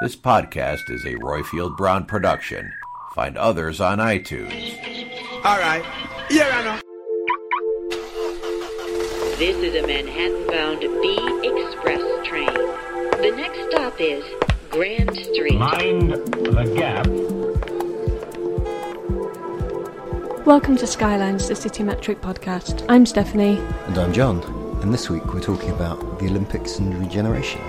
This podcast is a Roifield Brown production. Find others on iTunes. All right. Yeah, I know. This is a Manhattan-bound B Express train. The next stop is Grand Street. Mind the gap. Welcome to Skylines, the City Metric podcast. I'm Stephanie. And I'm John, and this week we're talking about the Olympics and regeneration.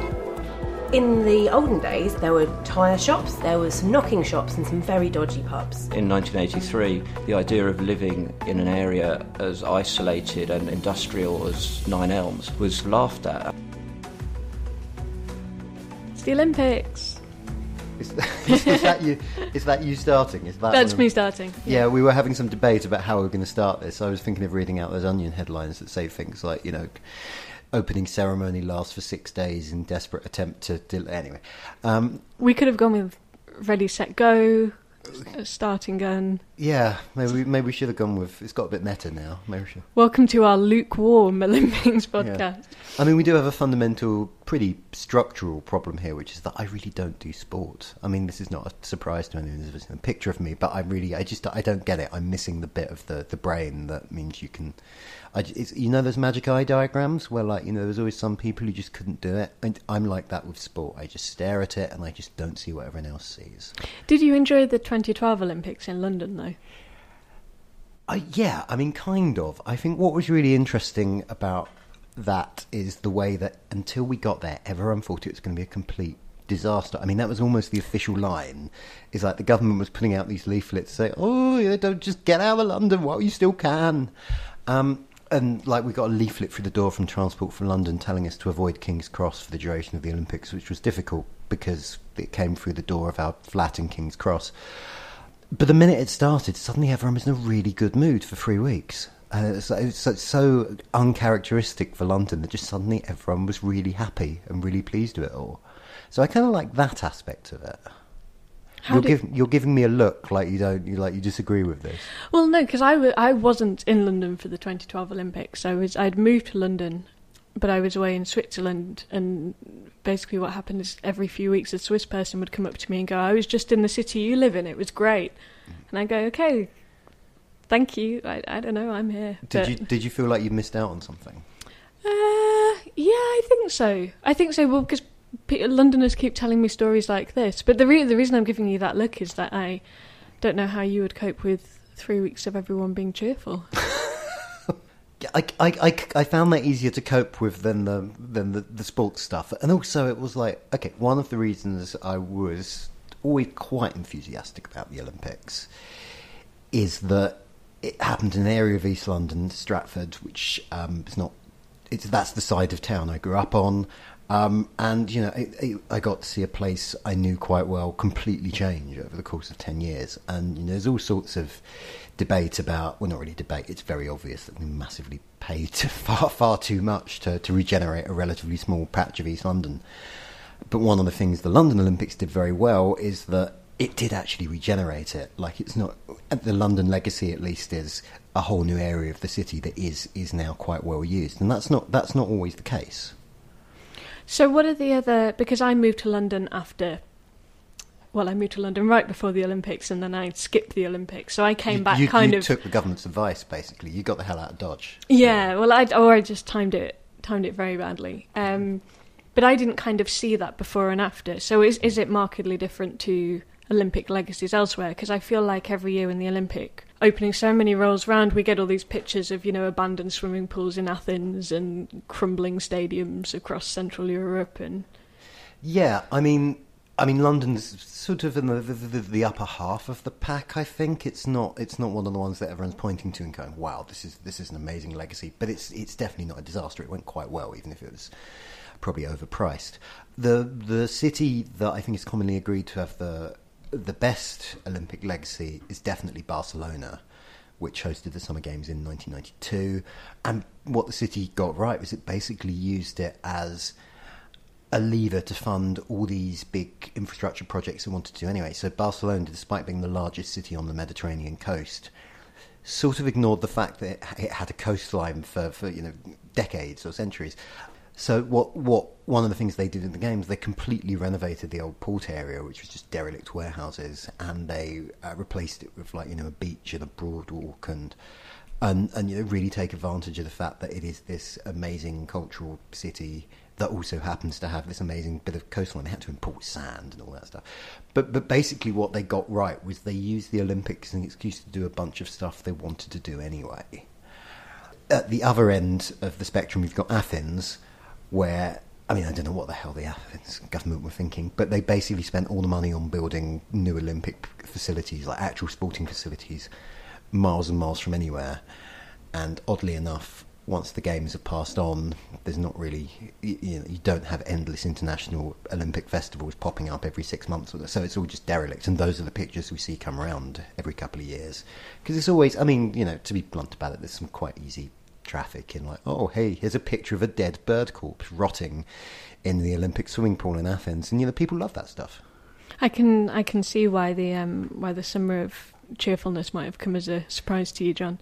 In the olden days, there were tyre shops, there were some knocking shops, and some very dodgy pubs. In 1983, the idea of living in an area as isolated and industrial as Nine Elms was laughed at. It's the Olympics. Is, is that you? Is that you starting? Is that That's of- me starting. Yeah, we were having some debate about how we are going to start this. I was thinking of reading out those Onion headlines that say things like, you know, opening ceremony lasts for six days in desperate attempt to. Del- anyway, um, We could have gone with Ready, Set, Go, Starting Gun. yeah, maybe we- maybe we should have gone with. It's got a bit meta now. Maybe we should. Welcome to our lukewarm Olympics podcast. I mean, we do have a fundamental, pretty structural problem here, which is that I really don't do sport. I mean, this is not a surprise to anyone who's seen a picture of me, but I really, I just, I don't get it. I'm missing the bit of the, the brain that means you can. I, it's, you know those magic eye diagrams where, like, you know, there's always some people who just couldn't do it. And I'm like that with sport. I just stare at it and I just don't see what everyone else sees. Did you enjoy the 2012 Olympics in London, though? Uh, yeah, I mean, kind of. I think what was really interesting about that is the way that until we got there, everyone thought it was going to be a complete disaster. I mean, that was almost the official line. Is like the government was putting out these leaflets saying, "Oh, don't just get out of London while you still can." Um, and like we got a leaflet through the door from Transport for London telling us to avoid King's Cross for the duration of the Olympics, which was difficult because it came through the door of our flat in King's Cross. But the minute it started, suddenly everyone was in a really good mood for three weeks. Uh, it's, it's so, so uncharacteristic for London that just suddenly everyone was really happy and really pleased with it all. So I kind of like that aspect of it. How You're, did- giv you're giving me a look like you don't, you like you disagree with this. Well, no, because I, w- I wasn't in London for the 2012 Olympics. I was I'd moved to London, but I was away in Switzerland, and basically what happened is every few weeks a Swiss person would come up to me and go, "I was just in the city you live in. It was great," and I go, "Okay, thank you. I, I don't know. I'm here." Did But- you did you feel like you missed out on something? Uh, yeah, I think so. I think so. Well, because Londoners keep telling me stories like this, but the re- the reason I'm giving you that look is that I don't know how you would cope with three weeks of everyone being cheerful. I, I, I, I found that easier to cope with than the than the, the sports stuff, and also it was like okay, one of the reasons I was always quite enthusiastic about the Olympics is that it happened in an area of East London, Stratford, which um, is not. It's that's the side of town I grew up on, um, and you know I, I I got to see a place I knew quite well completely change over the course of ten years, and you know there's all sorts of debate about well not really debate it's very obvious that we massively paid far far too much to, to regenerate a relatively small patch of East London but one of the things the London Olympics did very well is that it did actually regenerate it like it's not the London legacy at least is a whole new area of the city that is is now quite well used and that's not that's not always the case So, what are the other? Because I moved to London after well, I moved to London right before the Olympics, and then I skipped the Olympics. So I came you, back you, kind you of took the government's advice, basically. You got the hell out of Dodge. Yeah, well, I or I just timed it timed it very badly. Um, but I didn't kind of see that before and after. So is is it markedly different to Olympic legacies elsewhere? Because I feel like every year in the Olympic opening ceremony rolls round, we get all these pictures of you know abandoned swimming pools in Athens and crumbling stadiums across Central Europe and. Yeah, I mean, I mean, London's sort of in the, the, the, upper half of the pack. I think it's not it's not one of the ones that everyone's pointing to and going, "Wow, this is this is an amazing legacy." But it's it's definitely not a disaster. It went quite well, even if it was probably overpriced. The the city that I think is commonly agreed to have the the best Olympic legacy is definitely Barcelona, which hosted the Summer Games in 1992. And what the city got right was it basically used it as a lever to fund all these big infrastructure projects it wanted to anyway. So Barcelona, despite being the largest city on the Mediterranean coast, sort of ignored the fact that it had a coastline for, for you know decades or centuries. So what what one of the things they did in the games, they completely renovated the old port area, which was just derelict warehouses, and they uh, replaced it with like you know a beach and a boardwalk and and and you know really take advantage of the fact that it is this amazing cultural city that also happens to have this amazing bit of coastline. They had to import sand and all that stuff. But but basically, what they got right was they used the Olympics as an excuse to do a bunch of stuff they wanted to do anyway. At the other end of the spectrum, we've got Athens, where I mean, I don't know what the hell the Athens government were thinking, but they basically spent all the money on building new Olympic facilities, like actual sporting facilities, miles and miles from anywhere. And oddly enough, once the games have passed on, there's not really you, know you don't have endless international Olympic festivals popping up every six months, so it's all just derelict. And those are the pictures we see come around every couple of years because it's always. I mean, you know, to be blunt about it, there's some quite easy traffic in like, oh hey, here's a picture of a dead bird corpse rotting in the Olympic swimming pool in Athens, and you know people love that stuff. I can I can see why the um, why the summer of cheerfulness might have come as a surprise to you, John.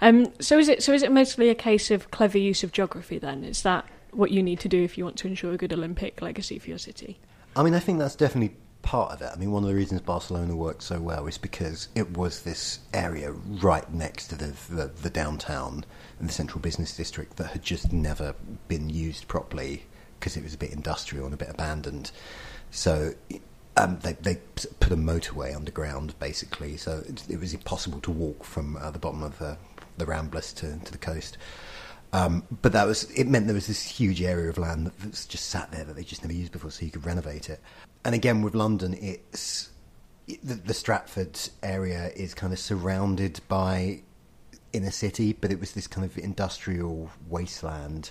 Um, so is it so is it mostly a case of clever use of geography then? Is that what you need to do if you want to ensure a good Olympic legacy for your city? I mean, I think that's definitely part of it. I mean, one of the reasons Barcelona worked so well is because it was this area right next to the, the, the downtown and the central business district that had just never been used properly because it was a bit industrial and a bit abandoned. So um, they, they put a motorway underground basically, so it, it was impossible to walk from uh, the bottom of the, the Ramblas to, to the coast. Um, but that was it meant there was this huge area of land that just sat there that they just never used before, so you could renovate it. And again, with London, it's the, the Stratford area is kind of surrounded by inner city, but it was this kind of industrial wasteland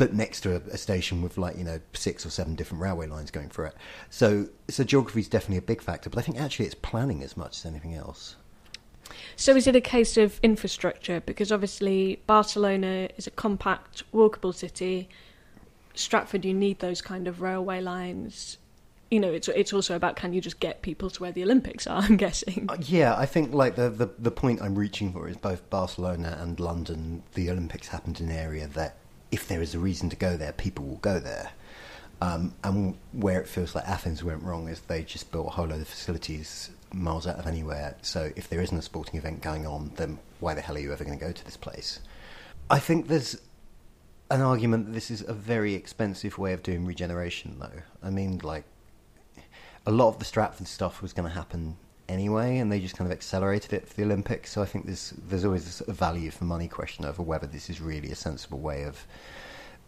but next to a, a, station with like you know six or seven different railway lines going through it. So so geography is definitely a big factor, but I think actually it's planning as much as anything else. So is it a case of infrastructure? Because obviously Barcelona is a compact, walkable city. Stratford, you need those kind of railway lines. You know, it's it's also about can you just get people to where the Olympics are? I'm guessing. Uh, yeah, I think like the, the the point I'm reaching for is both Barcelona and London. The Olympics happened in an area that if there is a reason to go there, people will go there. Um, and where it feels like Athens went wrong is they just built a whole load of facilities miles out of anywhere. So if there isn't a sporting event going on, then why the hell are you ever going to go to this place? I think there's an argument that this is a very expensive way of doing regeneration, though. I mean, like, a lot of the Stratford stuff was going to happen anyway, and they just kind of accelerated it for the Olympics. So I think there's there's always a value for money question over whether this is really a sensible way of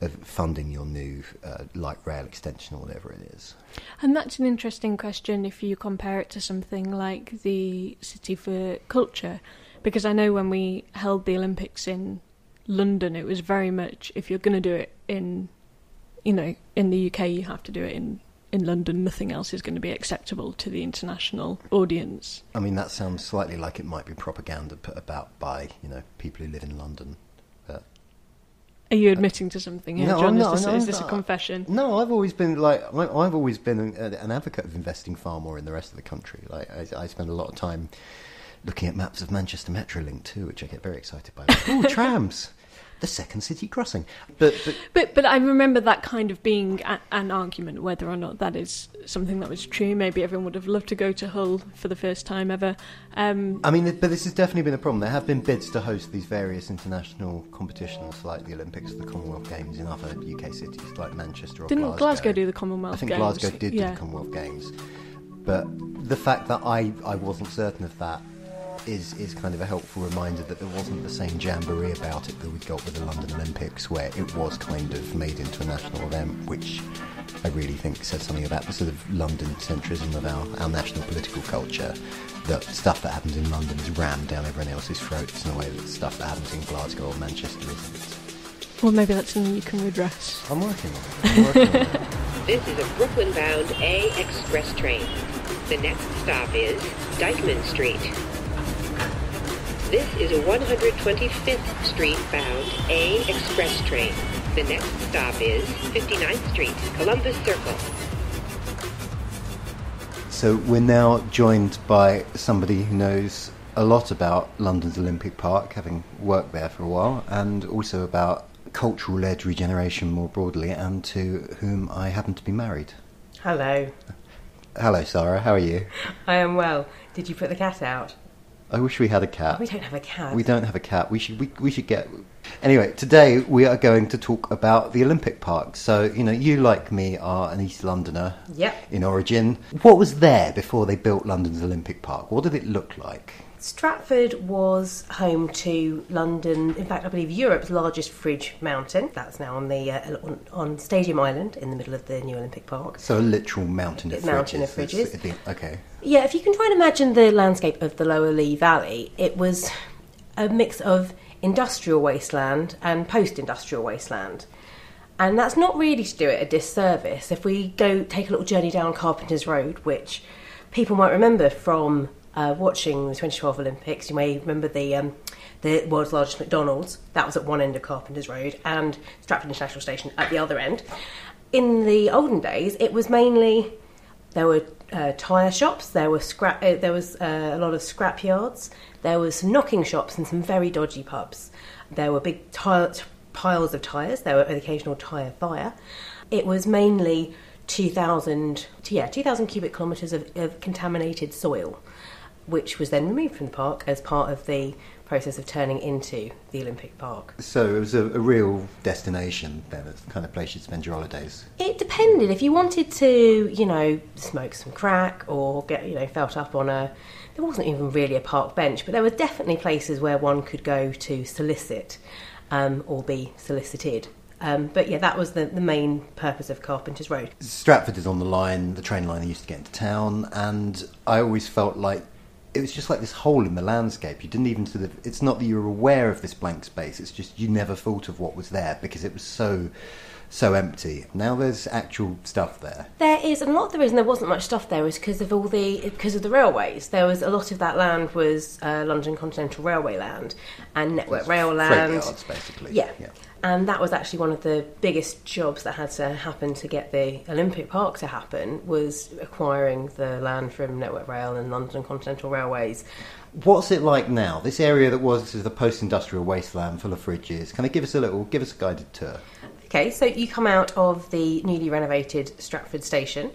of funding your new uh, light rail extension or whatever it is. And that's an interesting question if you compare it to something like the City for Culture, because I know when we held the Olympics in London, it was very much if you're going to do it in, you know, in the UK, you have to do it in in London, nothing else is going to be acceptable to the international audience. I mean, that sounds slightly like it might be propaganda put about by you know people who live in London. But, Are you admitting uh, to something here, no, John? No, is this, no, is this a confession? No, I've always been like I've always been an, an advocate of investing far more in the rest of the country. Like I, I spend a lot of time looking at maps of Manchester Metrolink too, which I get very excited by. oh, trams! The second city crossing. But, but But but I remember that kind of being a, an argument, whether or not that is something that was true. Maybe everyone would have loved to go to Hull for the first time ever. Um, I mean, but this has definitely been a problem. There have been bids to host these various international competitions, like the Olympics, the Commonwealth Games in other UK cities, like Manchester or didn't Glasgow. Glasgow do the Commonwealth I think Games? Glasgow did do the Commonwealth Games, but the fact that I, I wasn't certain of that is is kind of a helpful reminder that there wasn't the same jamboree about it that we got with the London Olympics, where it was kind of made into a national event, which I really think says something about the sort of London centrism of our, our national political culture. That stuff that happens in London is rammed down everyone else's throats in a way that stuff that happens in Glasgow or Manchester isn't. Well, maybe that's something you can redress. I'm working on it. I'm working on it. This is a Brooklyn bound A express train. The next stop is Dyckman Street. This is a 125th Street bound A express train. The next stop is 59th Street, Columbus Circle. So we're now joined by somebody who knows a lot about London's Olympic Park, having worked there for a while, and also about cultural led regeneration more broadly, and to whom I happen to be married. Hello. Hello, Sarah, how are you? I am well. Did you put the cat out? I wish we had a cat. We don't have a cat. We don't have a cat. We should. We, we should get. Anyway, today we are going to talk about the Olympic Park. So you know, you like me are an East Londoner. Yep. In origin, what was there before they built London's Olympic Park? What did it look like? Stratford was home to London, in fact, I believe Europe's largest fridge mountain. That's now on the uh, on, on Stadium Island in the middle of the new Olympic Park. So a literal mountain of Mountain fridges. of fridges. It's- it'd be- okay. Yeah, if you can try and imagine the landscape of the Lower Lee Valley, it was a mix of industrial wasteland and post-industrial wasteland. And that's not really to do it a disservice. If we go take a little journey down Carpenter's Road, which people might remember from uh, watching the 2012 Olympics, you may remember the um, the world's largest McDonald's. That was at one end of Carpenter's Road, and Stratford International Station at the other end. In the olden days, it was mainly there were uh, tyre shops. There were scrap. Uh, there was uh, a lot of scrap yards. There was some knocking shops and some very dodgy pubs. There were big piles of tyres. There were an occasional tyre fire. It was mainly two thousand, yeah, two thousand cubic kilometres of, of contaminated soil, which was then removed from the park as part of the process of turning into the Olympic Park. So it was a, a real destination then, it's the kind of place you'd spend your holidays. It depended. If you wanted to, you know, smoke some crack or get, you know, felt up on a. There wasn't even really a park bench, but there were definitely places where one could go to solicit um, or be solicited. Um, but yeah, that was the, the main purpose of Carpenter's Road. Stratford is on the line, the train line that used to get into town, and I always felt like it was just like this hole in the landscape. You didn't even sort of. It's not that you were aware of this blank space. It's just you never thought of what was there because it was so, so empty. Now there's actual stuff there. There is, and a lot of the reason there wasn't much stuff there was because of all the because of the railways. There was a lot of that land was uh, London Continental Railway land and Network Rail land. Freight yards, basically. Yeah. And that was actually one of the biggest jobs that had to happen to get the Olympic Park to happen was acquiring the land from Network Rail and London Continental Railways. What's it like now? This area that was sort of the post-industrial wasteland full of fridges. Can they give us a little, give us a guided tour? Okay, so you come out of the newly renovated Stratford station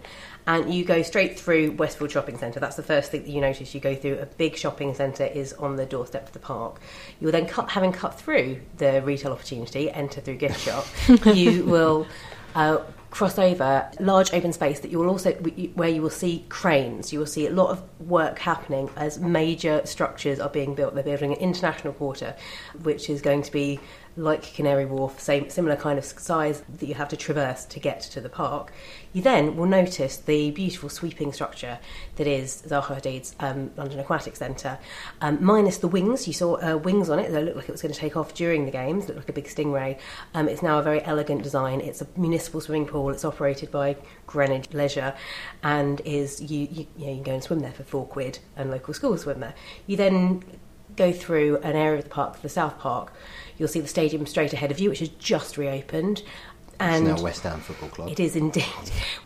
and you go straight through Westfield Shopping Centre. That's the first thing that you notice. You go through a big shopping centre is on the doorstep of the park. You will then cut, having cut through the retail opportunity, enter through gift shop. you will uh, cross over large open space that you will also where you will see cranes. You will see a lot of work happening as major structures are being built. They're building an international quarter, which is going to be like Canary Wharf, same similar kind of size that you have to traverse to get to the park. You then will notice the beautiful sweeping structure that is Zaha Hadid's um, London Aquatic Centre, um, minus the wings. You saw uh, wings on it that looked like it was going to take off during the games. Looked like a big stingray. Um, it's now a very elegant design. It's a municipal swimming pool. It's operated by Greenwich Leisure, and is you you, you, know, you can go and swim there for four quid, and local schools swim there. You then go through an area of the park, the South Park. You'll see the stadium straight ahead of you, which has just reopened. And it's now West Ham Football Club. It is indeed.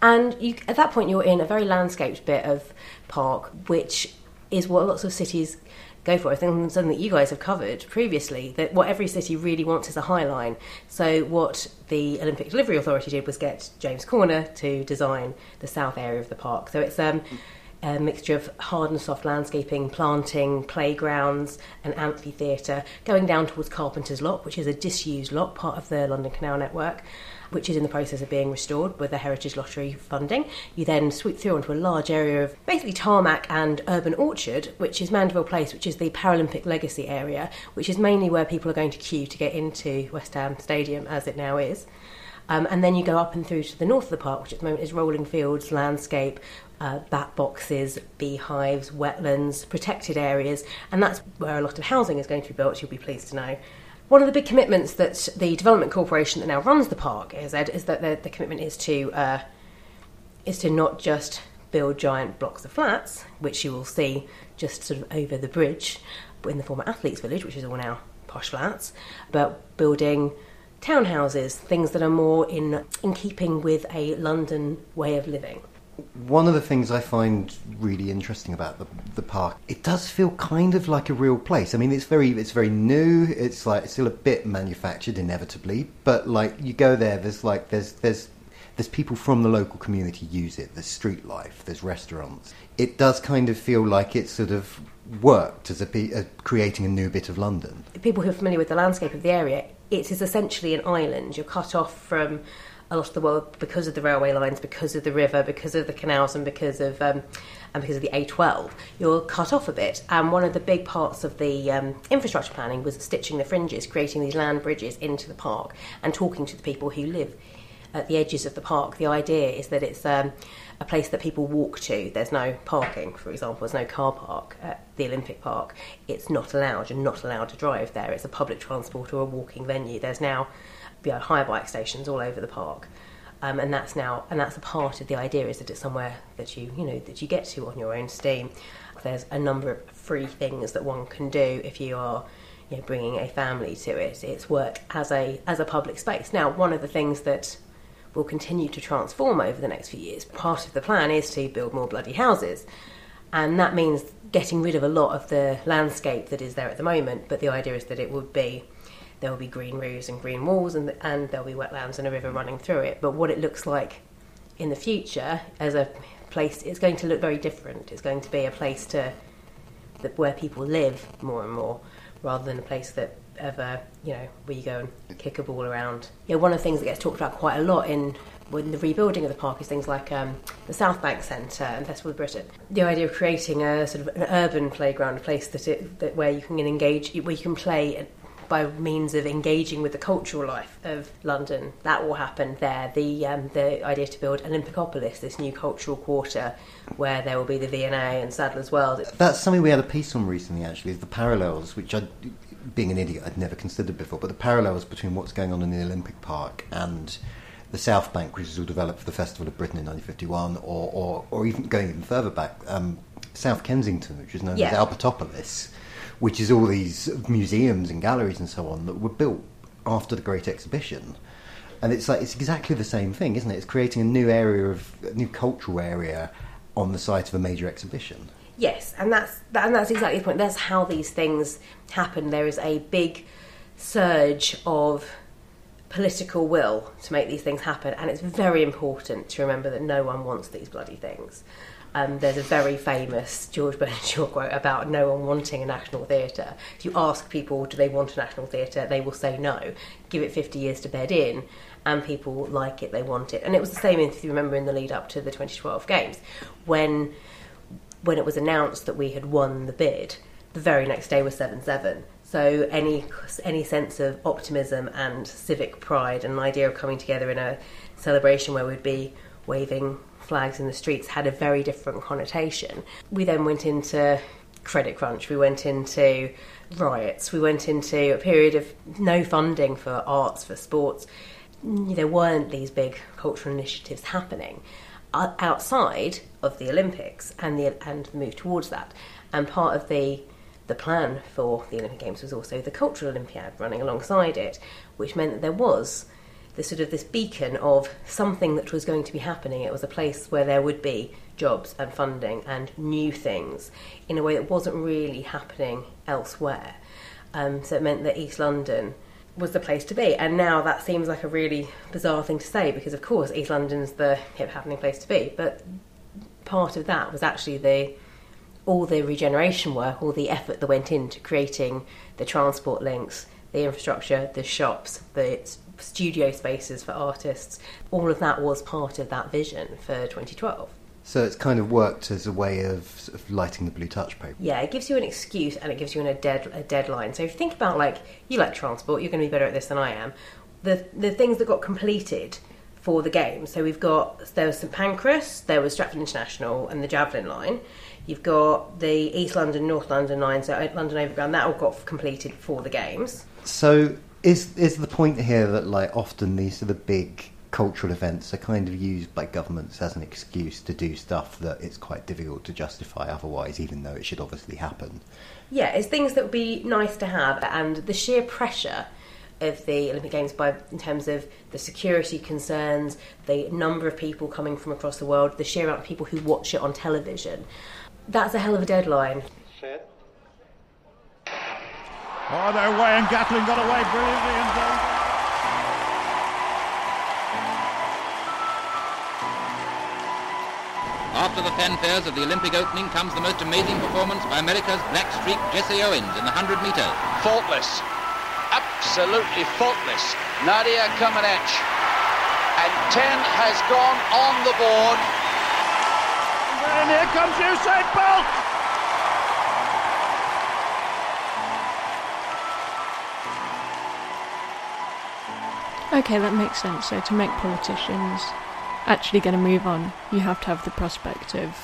And you, at that point, you're in a very landscaped bit of park, which is what lots of cities go for. I think something that you guys have covered previously that what every city really wants is a high line. So what the Olympic Delivery Authority did was get James Corner to design the south area of the park. So it's um, a mixture of hard and soft landscaping, planting, playgrounds, an amphitheatre, going down towards Carpenter's Lock, which is a disused lock, part of the London Canal network which is in the process of being restored with the Heritage Lottery funding. You then sweep through onto a large area of basically tarmac and urban orchard, which is Mandeville Place, which is the Paralympic legacy area, which is mainly where people are going to queue to get into West Ham Stadium as it now is. Um, and then you go up and through to the north of the park, which at the moment is rolling fields, landscape, uh, bat boxes, beehives, wetlands, protected areas, and that's where a lot of housing is going to be built, you'll be pleased to know. One of the big commitments that the Development Corporation that now runs the park is, Ed, is that the, the commitment is to uh, is to not just build giant blocks of flats, which you will see just sort of over the bridge in the former Athletes Village, which is all now posh flats, but building townhouses, things that are more in in keeping with a London way of living. One of the things I find really interesting about the, the park, it does feel kind of like a real place. I mean, it's very it's very new. It's like it's still a bit manufactured, inevitably, but like you go there, there's like there's there's there's people from the local community use it. There's street life. There's restaurants. It does kind of feel like it's sort of worked as a, a uh, creating a new bit of London. People who are familiar with the landscape of the area, it is essentially an island. You're cut off from a lot of the world because of the railway lines, because of the river, because of the canals, and because of um, and because of the A12. You're cut off a bit, and one of the big parts of the um, infrastructure planning was stitching the fringes, creating these land bridges into the park, and talking to the people who live at the edges of the park. The idea is that it's um, a place that people walk to. There's no parking, for example. There's no car park at the Olympic Park. It's not allowed. You're not allowed to drive there. It's a public transport or a walking venue. There's now you know, hire bike stations all over the park. Um, and that's now and that's a part of the idea is that it's somewhere that you you know that you get to on your own steam. There's a number of free things that one can do if you are you know, bringing a family to it. It's work as a as a public space. Now, one of the things that will continue to transform over the next few years. Part of the plan is to build more bloody houses, and that means getting rid of a lot of the landscape that is there at the moment. But the idea is that it would be there will be green roofs and green walls, and, and there'll be wetlands and a river running through it. But what it looks like in the future as a place, it's going to look very different. It's going to be a place to that where people live more and more, rather than a place that ever you know where you go and kick a ball around. Yeah, one of the things that gets talked about quite a lot in when the rebuilding of the park is things like um, the South Bank Centre and Festival of Britain. The idea of creating a sort of an urban playground, a place that, it, that where you can engage, where you can play by means of engaging with the cultural life of London. That will happen there. The um, the idea to build Olympicopolis, this new cultural quarter, where there will be the V&A and Sadler's Wells. That's something we had a piece on recently. Actually, is the parallels, which I, being an idiot, I'd never considered before. But the parallels between what's going on in the Olympic Park and the South Bank, which was all developed for the Festival of Britain in 1951, or, or, or even going even further back, um, South Kensington, which is known Yeah. as Albertopolis, which is all these museums and galleries and so on that were built after the Great Exhibition. And it's like it's exactly the same thing, isn't it? It's creating a new area of a new cultural area on the site of a major exhibition. Yes, and that's that, and that's exactly the point. That's how these things happen. There is a big surge of political will to make these things happen, and it's very important to remember that no one wants these bloody things. Um, there's a very famous George Bernard Shaw quote about no one wanting a national theatre. If you ask people, do they want a national theatre, they will say no. Give it 50 years to bed in, and people like it, they want it. And it was the same, if you remember, in the lead up to the 2012 Games, when when it was announced that we had won the bid, the very next day was 7 7. So any any sense of optimism and civic pride and an idea of coming together in a celebration where we'd be waving flags in the streets had a very different connotation. We then went into credit crunch, we went into riots, we went into a period of no funding for arts, for sports. There weren't these big cultural initiatives happening outside of the Olympics and the and move towards that. And part of the the plan for the Olympic Games was also the Cultural Olympiad running alongside it, which meant that there was this sort of this beacon of something that was going to be happening. It was a place where there would be jobs and funding and new things in a way that wasn't really happening elsewhere. Um, so it meant that East London was the place to be. And now that seems like a really bizarre thing to say because, of course, East London's the hip happening place to be. But part of that was actually the all the regeneration work, all the effort that went into creating the transport links, the infrastructure, the shops, the studio spaces for artists. All of that was part of that vision for 2012. So it's kind of worked as a way of, sort of lighting the blue touch paper. Yeah, it gives you an excuse and it gives you an, a, dead, a deadline. So if you think about like you like transport, you're going to be better at this than I am. The the things that got completed for the game. So we've got there was St Pancras, there was Stratford International, and the Javelin line. You've got the East London, North London line, so London Overground. That all got completed for the games. So is is the point here that like often these are the big cultural events are kind of used by governments as an excuse to do stuff that it's quite difficult to justify otherwise, even though it should obviously happen. Yeah, it's things that would be nice to have, and the sheer pressure of the Olympic Games by in terms of the security concerns, the number of people coming from across the world, the sheer amount of people who watch it on television. That's a hell of a deadline. Set. Oh, they're away, and Gatlin got away brilliantly, and. Uh... After the fanfares of the Olympic opening comes the most amazing performance by America's black streak Jesse Owens in the 100 metres. Faultless. Absolutely faultless. Nadia Comaneci. And 10 has gone on the board. And here comes Usain Bolt. Okay, that makes sense. So to make politicians actually going to move on, you have to have the prospect of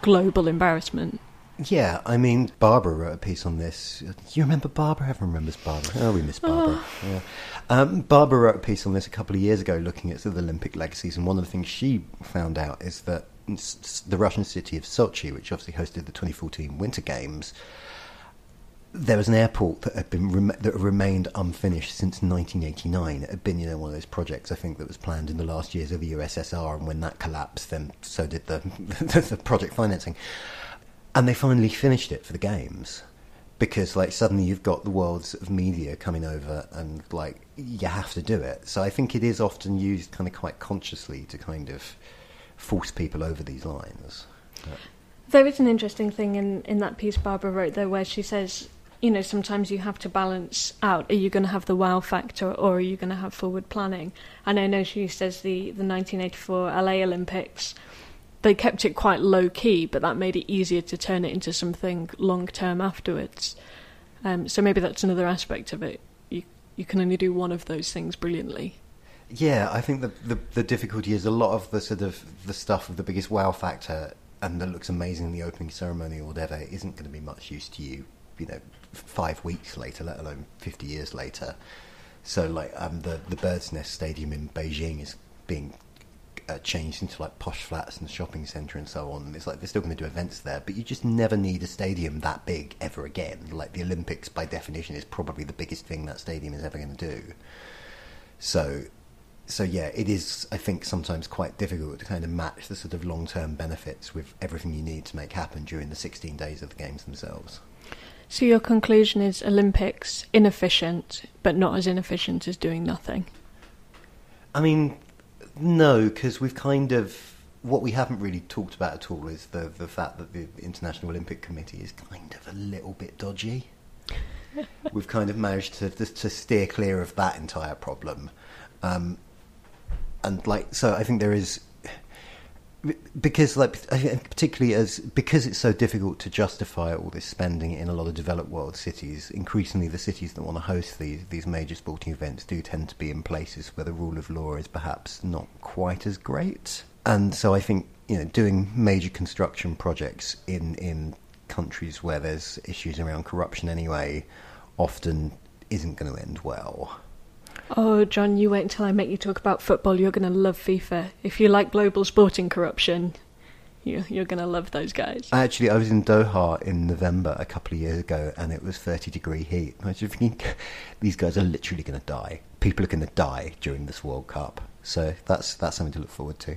global embarrassment. Yeah, I mean, Barbara wrote a piece on this. You remember Barbara? Everyone remembers Barbara. Oh, we miss Barbara. Oh. Yeah. Um, Barbara wrote a piece on this a couple of years ago looking at the Olympic legacies, and one of the things she found out is that the Russian city of Sochi, which obviously hosted the 2014 Winter Games, there was an airport that had been that remained unfinished since 1989. It had been, you know, one of those projects I think that was planned in the last years of the USSR, and when that collapsed, then so did the the project financing. And they finally finished it for the games because, like, suddenly you've got the world's of media coming over, and like you have to do it. So I think it is often used kind of quite consciously to kind of force people over these lines. There is an interesting thing in, in that piece Barbara wrote there where she says you know, sometimes you have to balance out. Are you going to have the wow factor or are you going to have forward planning? And I know she says the, the 1984 LA Olympics, they kept it quite low key, but that made it easier to turn it into something long term afterwards. Um, so maybe that's another aspect of it. You you can only do one of those things brilliantly. Yeah, I think the, the the difficulty is a lot of the sort of the stuff of the biggest wow factor and that looks amazing in the opening ceremony or whatever isn't going to be much use to you, you know, five weeks later, let alone 50 years later. So, like, um, the, the Bird's Nest Stadium in Beijing is being uh, changed into like posh flats and shopping centre and so on. It's like they're still going to do events there, but you just never need a stadium that big ever again. Like the Olympics, by definition, is probably the biggest thing that stadium is ever going to do. So, so yeah, it is. I think sometimes quite difficult to kind of match the sort of long-term benefits with everything you need to make happen during the 16 days of the games themselves. So your conclusion is Olympics inefficient, but not as inefficient as doing nothing. I mean, no, because we've kind of what we haven't really talked about at all is the the fact that the International Olympic Committee is kind of a little bit dodgy. we've kind of managed to to steer clear of that entire problem, um, and like so, I think there is because like particularly as because it's so difficult to justify all this spending in a lot of developed world cities increasingly the cities that want to host these these major sporting events do tend to be in places where the rule of law is perhaps not quite as great. And so i think you know doing major construction projects in in countries where there's issues around corruption anyway often isn't going to end well Oh, John, you wait until I make you talk about football. You're going to love FIFA. If you like global sporting corruption, you, you're going to love those guys. Actually, I was in Doha in November a couple of years ago, and it was 30 degree heat. I was thinking, these guys are literally going to die. People are going to die during this World Cup. So that's that's something to look forward to.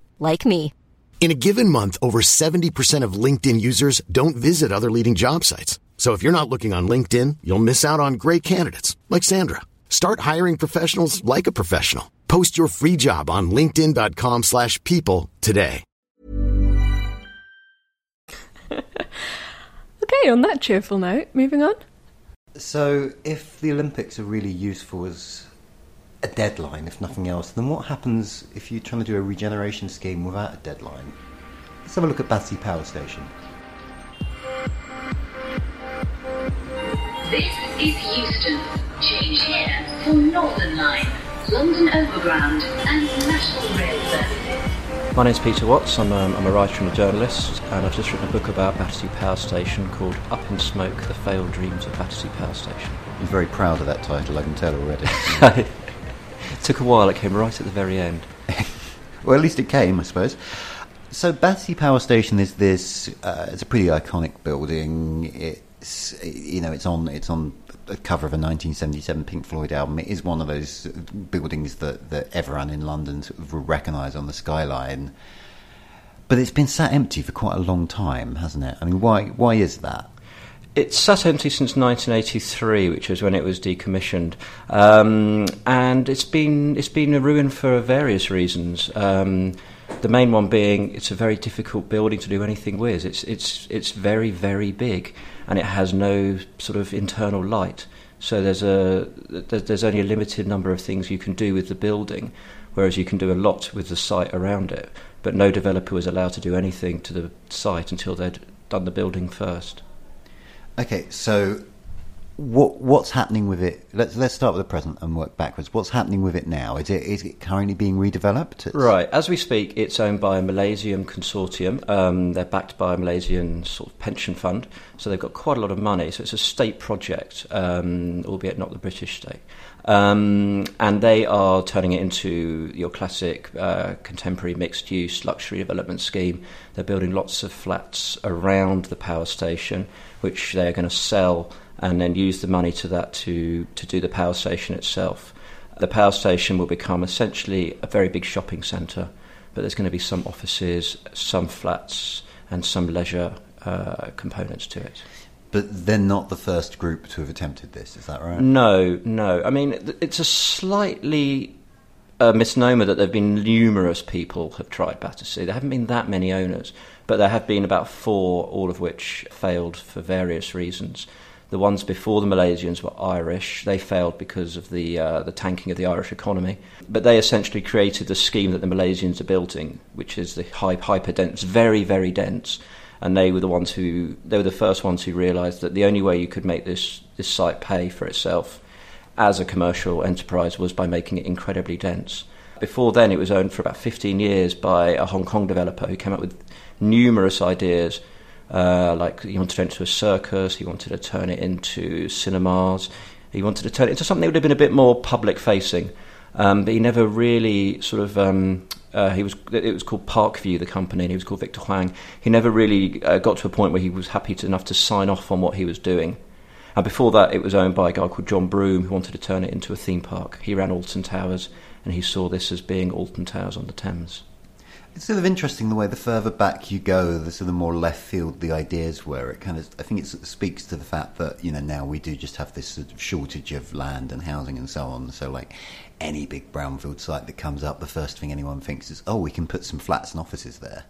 like me. In a given month, over 70% of LinkedIn users don't visit other leading job sites. So if you're not looking on LinkedIn, you'll miss out on great candidates like Sandra. Start hiring professionals like a professional. Post your free job on linkedin.com/people slash people today. Okay, on that cheerful note, moving on. So, if the Olympics are really useful as a deadline, if nothing else, then what happens if you're trying to do a regeneration scheme without a deadline? Let's have a look at Battersea Power Station. This is Euston. Change here for Northern Line, London Overground, and National Rail Services. My name's Peter Watts. I'm, um, I'm a writer and a journalist, and I've just written a book about Battersea Power Station called Up in Smoke: The Failed Dreams of Battersea Power Station. You're very proud of that title, I can tell already. took a while. It came right at the very end. well, at least it came, I suppose. So, Battersea Power Station is this. Uh, it's a pretty iconic building. It's you know, it's on it's on the cover of a 1977 Pink Floyd album. It is one of those buildings that that everyone in London sort of will recognise on the skyline. But it's been sat empty for quite a long time, hasn't it? I mean, why why is that? It's sat empty since 1983, which was when it was decommissioned, um, and it's been it's been a ruin for various reasons. Um, the main one being it's a very difficult building to do anything with. It's it's it's very very big, and it has no sort of internal light. So there's a there's only a limited number of things you can do with the building, whereas you can do a lot with the site around it. But no developer was allowed to do anything to the site until they'd done the building first. Okay, so what what's happening with it? Let's let's start with the present and work backwards. What's happening with it now? Is it is it currently being redeveloped? It's... Right, as we speak, it's owned by a Malaysian consortium. Um, they're backed by a Malaysian sort of pension fund, so they've got quite a lot of money. So it's a state project, um, albeit not the British state. Um, and they are turning it into your classic uh, contemporary mixed use luxury development scheme. They're building lots of flats around the power station, which they're going to sell and then use the money to that to, to do the power station itself. The power station will become essentially a very big shopping centre, but there's going to be some offices, some flats, and some leisure uh, components to it. But they're not the first group to have attempted this, is that right? No, no. I mean, it's a slightly a misnomer that there have been numerous people have tried Battersea. There haven't been that many owners, but there have been about four, all of which failed for various reasons. The ones before the Malaysians were Irish. They failed because of the uh, the tanking of the Irish economy. But they essentially created the scheme that the Malaysians are building, which is the high, hyper dense, very very dense. And they were the ones who they were the first ones who realised that the only way you could make this this site pay for itself as a commercial enterprise was by making it incredibly dense. Before then, it was owned for about 15 years by a Hong Kong developer who came up with numerous ideas uh, like he wanted to turn it into a circus, he wanted to turn it into cinemas, he wanted to turn it into something that would have been a bit more public facing. Um, but he never really sort of. Um, uh, he was. It was called Parkview, the company, and he was called Victor Hwang. He never really uh, got to a point where he was happy to, enough to sign off on what he was doing. And before that, it was owned by a guy called John Broome who wanted to turn it into a theme park. He ran Alton Towers, and he saw this as being Alton Towers on the Thames. It's sort of interesting the way the further back you go, the sort of more left field the ideas were. It kind of, I think, it speaks to the fact that you know now we do just have this sort of shortage of land and housing and so on. So like any big brownfield site that comes up, the first thing anyone thinks is, oh, we can put some flats and offices there.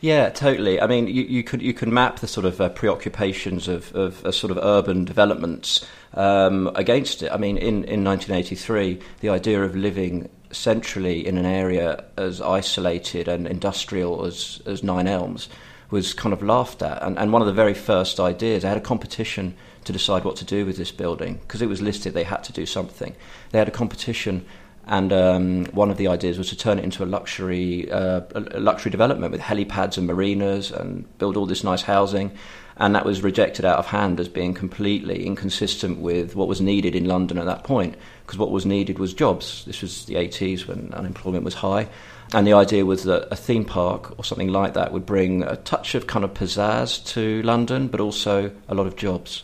Yeah, totally. I mean, you, you could you can map the sort of uh, preoccupations of, of sort of urban developments um, against it. I mean, in, in 1983, the idea of living centrally in an area as isolated and industrial as, as Nine Elms was kind of laughed at. And, and one of the very first ideas, they had a competition to decide what to do with this building. Because it was listed, they had to do something. They had a competition, and um, one of the ideas was to turn it into a luxury, uh, a luxury development with helipads and marinas and build all this nice housing. And that was rejected out of hand as being completely inconsistent with what was needed in London at that point. Because what was needed was jobs. This was the 80s when unemployment was high. And the idea was that a theme park or something like that would bring a touch of kind of pizzazz to London, but also a lot of jobs.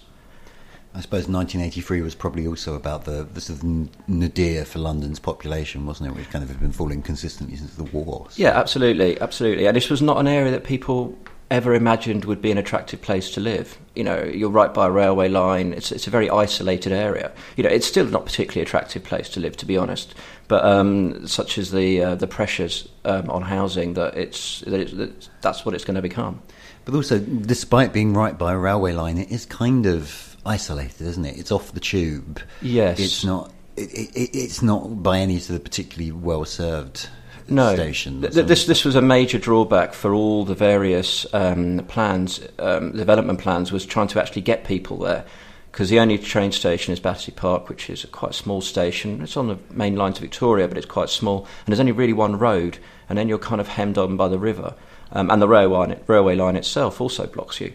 I suppose 1983 was probably also about the, the sort of nadir for London's population, wasn't it? Which kind of had been falling consistently since the war. So. Yeah, absolutely, absolutely. And this was not an area that people ever imagined would be an attractive place to live. You know, you're right by a railway line. It's it's a very isolated area. You know, it's still not particularly attractive place to live, to be honest. But um, such as the uh, the pressures um, on housing that it's that, it's, that that's what it's going to become. But also, despite being right by a railway line, it is kind of isolated, isn't it? It's off the tube. Yes, it's not. It, it, it's not by any sort of particularly well served no, station. Th- this this was a major drawback for all the various um, plans, um, development plans, was trying to actually get people there. Because the only train station is Battersea Park, which is a quite small station. It's on the main line to Victoria, but it's quite small, and there's only really one road, and then you're kind of hemmed on by the river. Um, and the railway line, railway line itself also blocks you.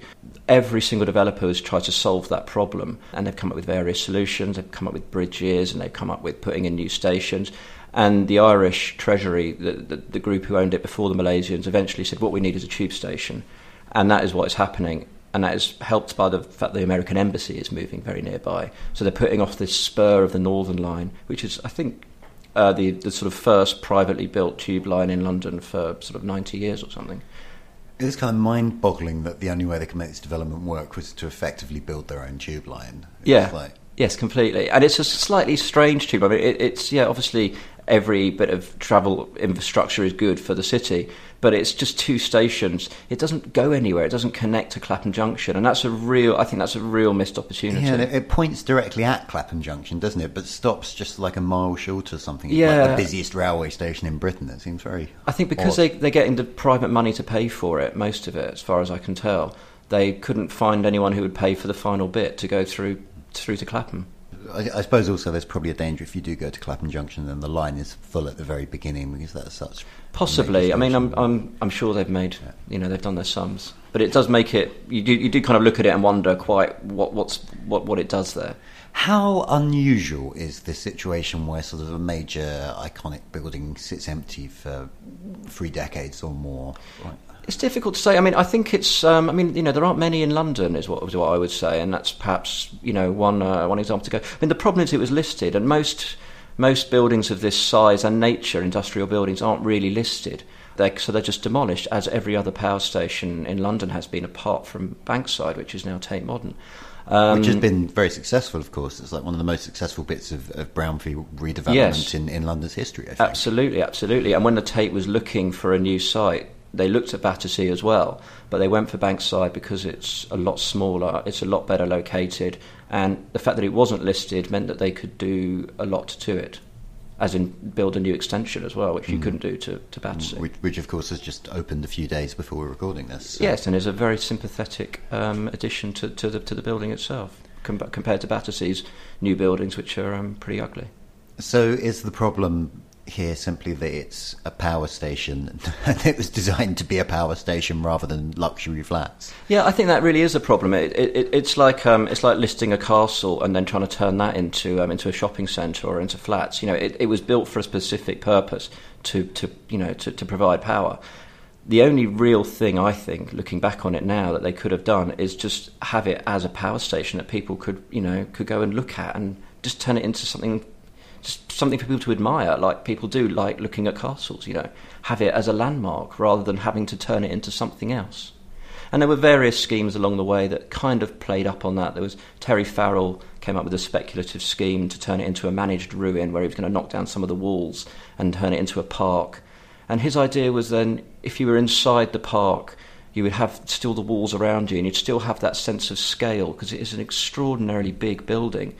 Every single developer has tried to solve that problem, and they've come up with various solutions. They've come up with bridges, and they've come up with putting in new stations. And the Irish Treasury, the, the, the, group who owned it before the Malaysians, eventually said, What we need is a tube station. And that is what is happening. And that is helped by the fact that the American embassy is moving very nearby. So they're putting off this spur of the Northern Line, which is, I think, uh, the, the sort of first privately built tube line in London for sort of 90 years or something. It's kind of mind boggling that the only way they can make this development work was to effectively build their own tube line. It's yeah. Like... Yes, completely. And it's a slightly strange tube. I mean, it, it's, yeah, obviously every bit of travel infrastructure is good for the city, but it's just two stations. It doesn't go anywhere. It doesn't connect to Clapham Junction, and that's a real. I think that's a real missed opportunity. Yeah, it points directly at Clapham Junction, doesn't it? But stops just like a mile short or something. It's yeah, like the busiest railway station in Britain. It seems very. I think because they they're getting the private money to pay for it, most of it, as far as I can tell, they couldn't find anyone who would pay for the final bit to go through through to Clapham. I, I, suppose also there's probably a danger if you do go to Clapham Junction then the line is full at the very beginning because that's such. Possibly, I mean, I'm I'm I'm sure they've made yeah. you know they've done their sums, but it does make it you do you do kind of look at it and wonder quite what what's what what it does there. How unusual is this situation where sort of a major iconic building sits empty for three decades or more? Right. It's difficult to say. I mean, I think it's. Um, I mean, you know, there aren't many in London, is what, is what I would say, and that's perhaps you know one uh, one example to go. I mean, the problem is it was listed, and most most buildings of this size and nature, industrial buildings, aren't really listed. They're, so they're just demolished, as every other power station in London has been, apart from Bankside, which is now Tate Modern. Um, Which has been very successful, of course. It's like one of the most successful bits of, of brownfield redevelopment yes, in, in London's history. Absolutely, absolutely. And when the Tate was looking for a new site, they looked at Battersea as well, but they went for Bankside because it's a lot smaller, it's a lot better located, and the fact that it wasn't listed meant that they could do a lot to it, as in build a new extension as well, which you mm. couldn't do to, to Battersea. Which, which, of course, has just opened a few days before we're recording this. So. Yes, and is a very sympathetic um, addition to, to, the, to the building itself com- compared to Battersea's new buildings, which are um, pretty ugly. So, is the problem here simply that it's a power station and it was designed to be a power station rather than luxury flats. Yeah, I think that really is a problem. It, it, it's like um, it's like listing a castle and then trying to turn that into um, into a shopping centre or into flats. You know, it, it was built for a specific purpose to, to you know to, to provide power. the only real thing I think, looking back on it now, that they could have done is just have it as a power station that people could, you know, could go and look at and just turn it into something, something for people to admire, like people do, like looking at castles. You know, have it as a landmark rather than having to turn it into something else. And there were various schemes along the way that kind of played up on that. There was Terry Farrell came up with a speculative scheme to turn it into a managed ruin where he was going to knock down some of the walls and turn it into a park. And his idea was then if you were inside the park, you would have still the walls around you and you'd still have that sense of scale because it is an extraordinarily big building.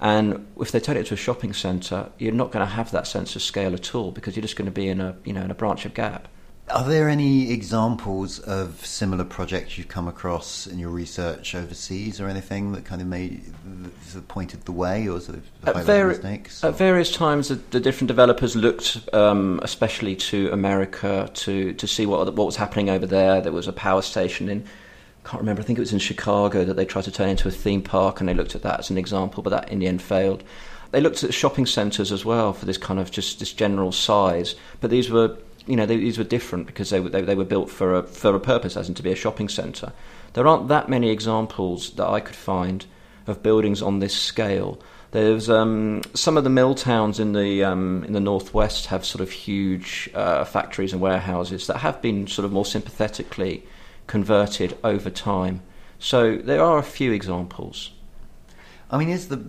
And if they turn it to a shopping centre, you're not going to have that sense of scale at all because you're just going to be in a, you know, in a branch of Gap. Are there any examples of similar projects you've come across in your research overseas, or anything that kind of made sort of pointed the way, or sort of at, vari- mistakes? At various times, the, the different developers looked, um, especially to America, to to see what what was happening over there. There was a power station in. Can't remember. I think it was in Chicago that they tried to turn into a theme park, and they looked at that as an example, but that in the end failed. They looked at shopping centres as well for this kind of just this general size, but these were you know, they, these were different because they, they, they were built for a, for a purpose, as in to be a shopping centre. There aren't that many examples that I could find of buildings on this scale. There's um, some of the mill towns in the um, in the northwest have sort of huge uh, factories and warehouses that have been sort of more sympathetically converted over time. So there are a few examples. I mean, is the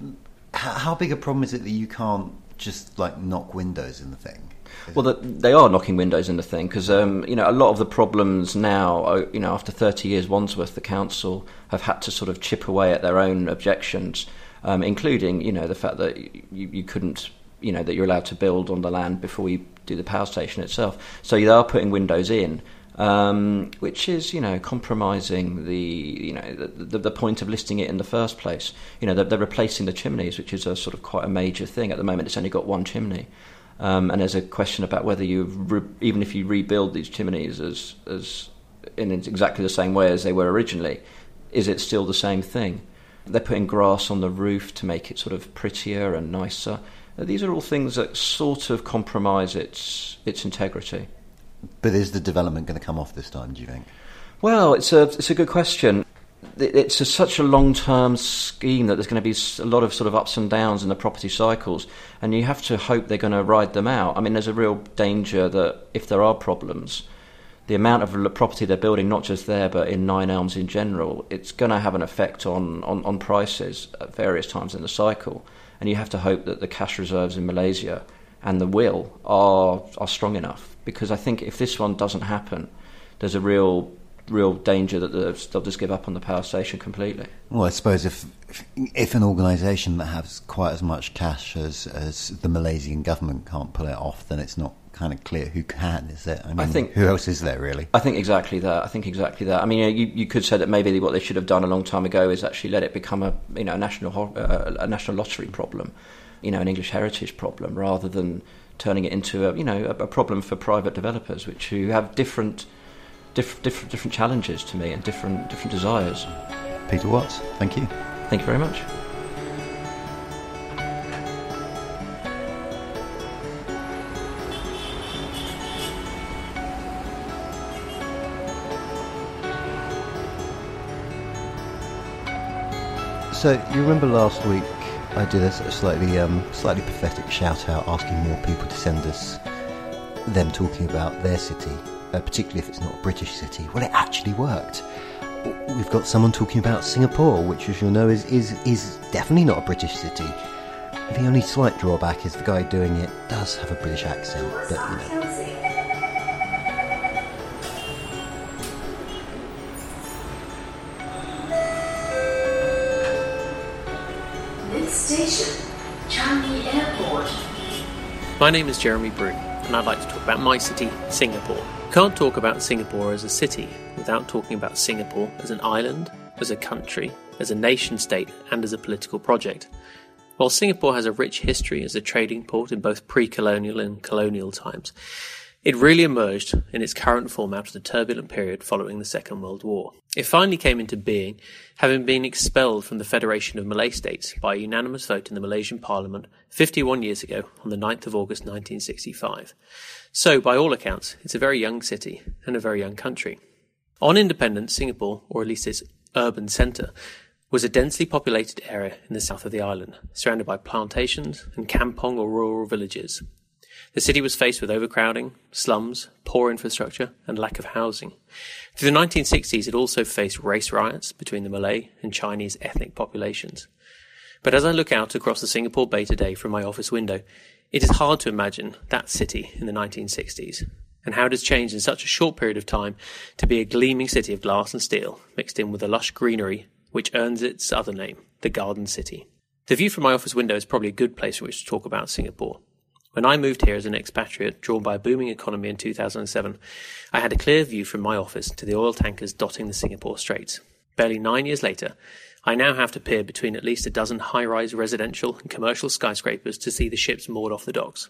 how big a problem is it that you can't just like knock windows in the thing? Well, the, they are knocking windows in the thing because um, you know a lot of the problems now, are, you know, after 30 years, Wandsworth, the council have had to sort of chip away at their own objections, um, including you know the fact that you, you couldn't, you know, that you're allowed to build on the land before you do the power station itself. So they are putting windows in. Um, which is, you know, compromising the, you know, the, the, the, point of listing it in the first place. You know, they're, they're, replacing the chimneys, which is a sort of quite a major thing at the moment. It's only got one chimney. Um, and there's a question about whether you, re- even if you rebuild these chimneys as, as in exactly the same way as they were originally, is it still the same thing? They're putting grass on the roof to make it sort of prettier and nicer. These are all things that sort of compromise its its integrity. But is the development going to come off this time? Do you think? Well, it's a it's a good question it's a, such a long term scheme that there's going to be a lot of sort of ups and downs in the property cycles, and you have to hope they're going to ride them out. I mean, there's a real danger that if there are problems, the amount of property they're building, not just there but in Nine Elms in general, it's going to have an effect on, on, on prices at various times in the cycle. And you have to hope that the cash reserves in Malaysia and the will are are strong enough because I think if this one doesn't happen, there's a real real danger that they'll just give up on the power station completely. Well, I suppose if if an organisation that has quite as much cash as as the Malaysian government can't pull it off, then it's not kind of clear who can, is it? I mean, I think, who else is there really? I think exactly that. I think exactly that. I mean, you, you could say that maybe what they should have done a long time ago is actually let it become a you know a national uh, a national lottery problem, you know, an English heritage problem, rather than turning it into a you know a, a problem for private developers, which who have different diff- diff- different challenges to me and different different desires. Peter Watts, thank you. Thank you very much. So you remember last week I did a slightly um, slightly pathetic shout out asking more people to send us them talking about their city uh, particularly if it's not a British city. Well, it actually worked. We've got someone talking about Singapore, which, as you'll know, is, is, is definitely not a British city. The only slight drawback is the guy doing it does have a British accent, but you know. Station, Changi Airport. My name is Jeremy Brew, and I'd like to talk about my city, Singapore. Can't talk about Singapore as a city without talking about Singapore as an island, as a country, as a nation state, and as a political project. While Singapore has a rich history as a trading port in both pre colonial and colonial times, It really emerged in its current form after the turbulent period following the Second World War. It finally came into being, having been expelled from the Federation of Malay States by a unanimous vote in the Malaysian Parliament 51 years ago on the 9th of August 1965. So, by all accounts, it's a very young city and a very young country. On independence, Singapore, or at least its urban centre, was a densely populated area in the south of the island, surrounded by plantations and kampong or rural villages. The city was faced with overcrowding, slums, poor infrastructure, and lack of housing. Through the 1960s, it also faced race riots between the Malay and Chinese ethnic populations. But as I look out across the Singapore Bay today from my office window, it is hard to imagine that city in the 1960s, and how it has changed in such a short period of time to be a gleaming city of glass and steel, mixed in with a lush greenery which earns its other name, the Garden City. The view from my office window is probably a good place from which to talk about Singapore. When I moved here as an expatriate drawn by a booming economy in 2007, I had a clear view from my office to the oil tankers dotting the Singapore Straits. Barely nine years later, I now have to peer between at least a dozen high rise residential and commercial skyscrapers to see the ships moored off the docks.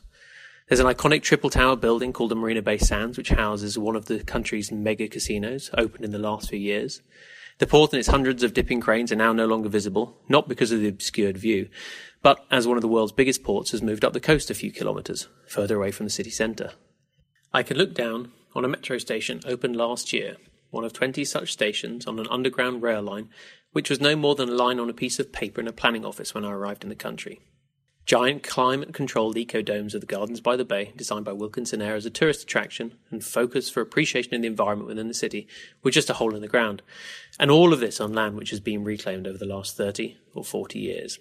There's an iconic triple tower building called the Marina Bay Sands, which houses one of the country's mega casinos, opened in the last few years. The port and its hundreds of dipping cranes are now no longer visible, not because of the obscured view, but as one of the world's biggest ports has moved up the coast a few kilometres, further away from the city centre. I can look down on a metro station opened last year, one of 20 such stations on an underground rail line, which was no more than a line on a piece of paper in a planning office when I arrived in the country. Giant climate controlled eco domes of the Gardens by the Bay, designed by Wilkinson Eyre as a tourist attraction and focus for appreciation of the environment within the city, were just a hole in the ground. And all of this on land which has been reclaimed over the last 30 or 40 years.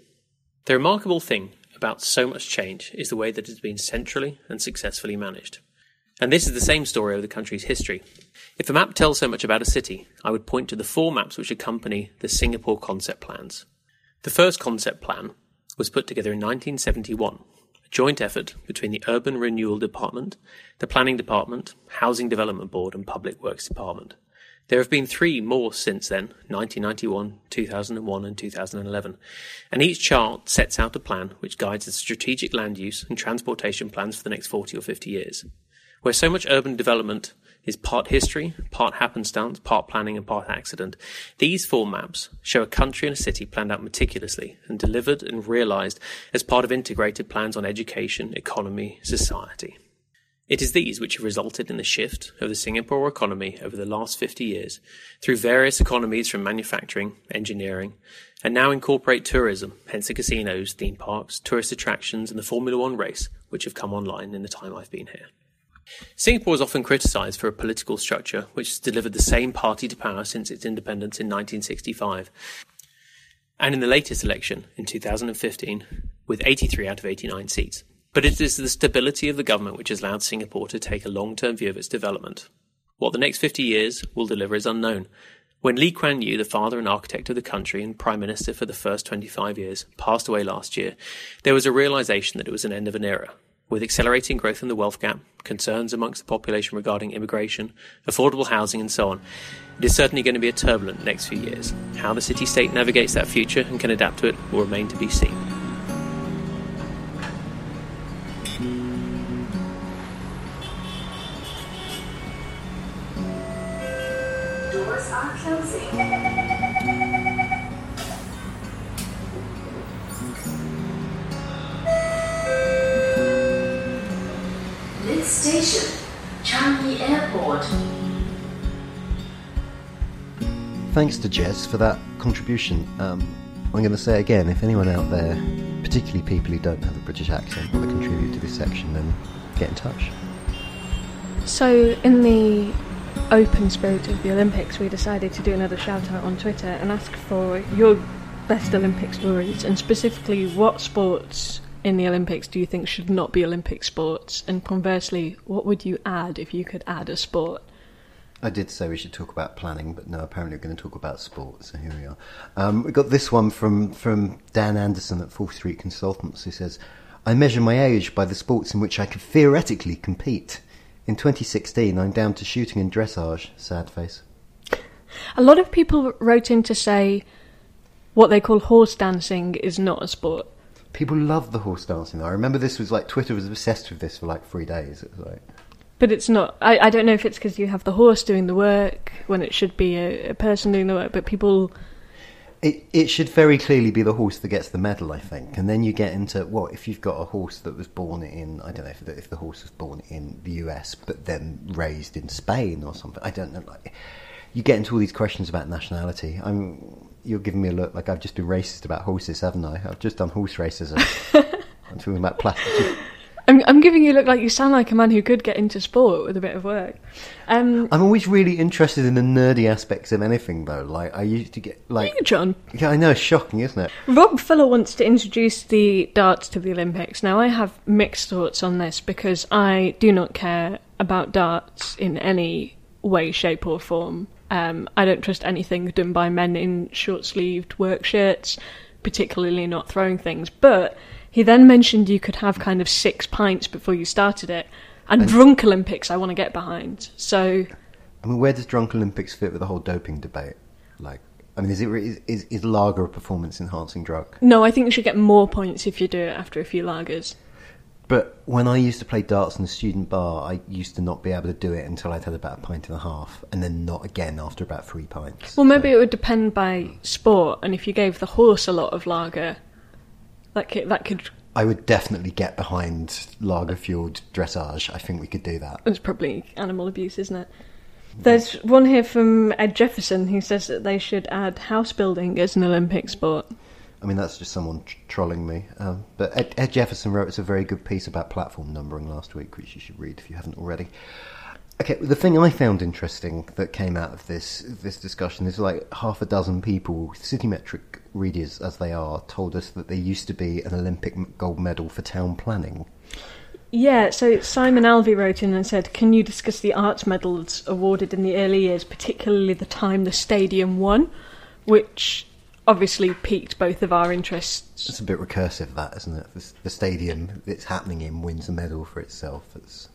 The remarkable thing about so much change is the way that it has been centrally and successfully managed. And this is the same story of the country's history. If a map tells so much about a city, I would point to the four maps which accompany the Singapore concept plans. The first concept plan was put together in 1971, a joint effort between the Urban Renewal Department, the Planning Department, Housing Development Board, and Public Works Department. There have been three more since then 1991, 2001, and 2011. And each chart sets out a plan which guides the strategic land use and transportation plans for the next 40 or 50 years. Where so much urban development is part history, part happenstance, part planning, and part accident, these four maps show a country and a city planned out meticulously and delivered and realized as part of integrated plans on education, economy, society. It is these which have resulted in the shift of the Singapore economy over the last 50 years through various economies from manufacturing, engineering, and now incorporate tourism, hence the casinos, theme parks, tourist attractions, and the Formula One race, which have come online in the time I've been here. Singapore is often criticised for a political structure which has delivered the same party to power since its independence in 1965. And in the latest election, in 2015, with 83 out of 89 seats. But it is the stability of the government which has allowed Singapore to take a long term view of its development. What the next 50 years will deliver is unknown. When Lee Kuan Yew, the father and architect of the country and prime minister for the first 25 years, passed away last year, there was a realization that it was an end of an era. With accelerating growth in the wealth gap, concerns amongst the population regarding immigration, affordable housing, and so on, it is certainly going to be a turbulent next few years. How the city state navigates that future and can adapt to it will remain to be seen. Thanks to Jess for that contribution. Um, I'm going to say again, if anyone out there, particularly people who don't have a British accent, want to contribute to this section, then get in touch. So, in the open spirit of the Olympics, we decided to do another shout out on Twitter and ask for your best Olympic stories, and specifically what sports in the Olympics do you think should not be Olympic sports? And conversely, what would you add if you could add a sport? I did say we should talk about planning, but no, apparently we're going to talk about sport, so here we are. Um, we got this one from, from Dan Anderson at Fourth Street Consultants, who says, I measure my age by the sports in which I could theoretically compete. In 2016, I'm down to shooting and dressage. Sad face. A lot of people wrote in to say what they call horse dancing is not a sport. People love the horse dancing. I remember this was like Twitter was obsessed with this for like three days. It was like But it's not. I, I don't know if it's because you have the horse doing the work when it should be a, a person doing the work. But people, It it should very clearly be the horse that gets the medal, I think, and then you get into what if you've got a horse that was born in I don't know if the, if the horse was born in the US but then raised in Spain or something. I don't know. Like, you get into all these questions about nationality. I'm you're giving me a look like I've just been racist about horses, haven't I? I've just done horse racism. I'm talking about plastic. I'm, I'm giving you a look like you sound like a man who could get into sport with a bit of work. Um, I'm always really interested in the nerdy aspects of anything, though. Like I used to get like you, Jonn. Yeah, I know, it's shocking, isn't it? Rob Fuller wants to introduce the darts to the Olympics. Now, I have mixed thoughts on this because I do not care about darts in any way, shape, or form. Um, I don't trust anything done by men in short sleeved work shirts, particularly not throwing things. But he then mentioned you could have kind of six pints before you started it. And, And- drunk Olympics, I want to get behind. So, I mean, where does drunk Olympics fit with the whole doping debate? Like, I mean, is it is is, is lager a performance enhancing drug? no, I think you should get more points if you do it after a few lagers. But when I used to play darts in the student bar, I used to not be able to do it until I'd had about a pint and a half, and then not again after about three pints. Well, maybe it would depend by sport, and if you gave the horse a lot of lager, that could, that could. I would definitely get behind lager fueled dressage. I think we could do that. It's probably animal abuse, isn't it? There's one here from Ed Jefferson who says that they should add house building as an Olympic sport. I mean, that's just someone tr- trolling me. Um, but Ed, Ed Jefferson wrote us a very good piece about platform numbering last week, which you should read if you haven't already. Okay, the thing I found interesting that came out of this this discussion is like half a dozen people, Citymetric readers as they are, told us that there used to be an Olympic gold medal for town planning. Yeah, so Simon Alvey wrote in and said, Can you discuss the arts medals awarded in the early years, particularly the time the stadium won? Which obviously piqued both of our interests. It's a bit recursive, that isn't it? The, the stadium it's happening in wins a medal for itself. It's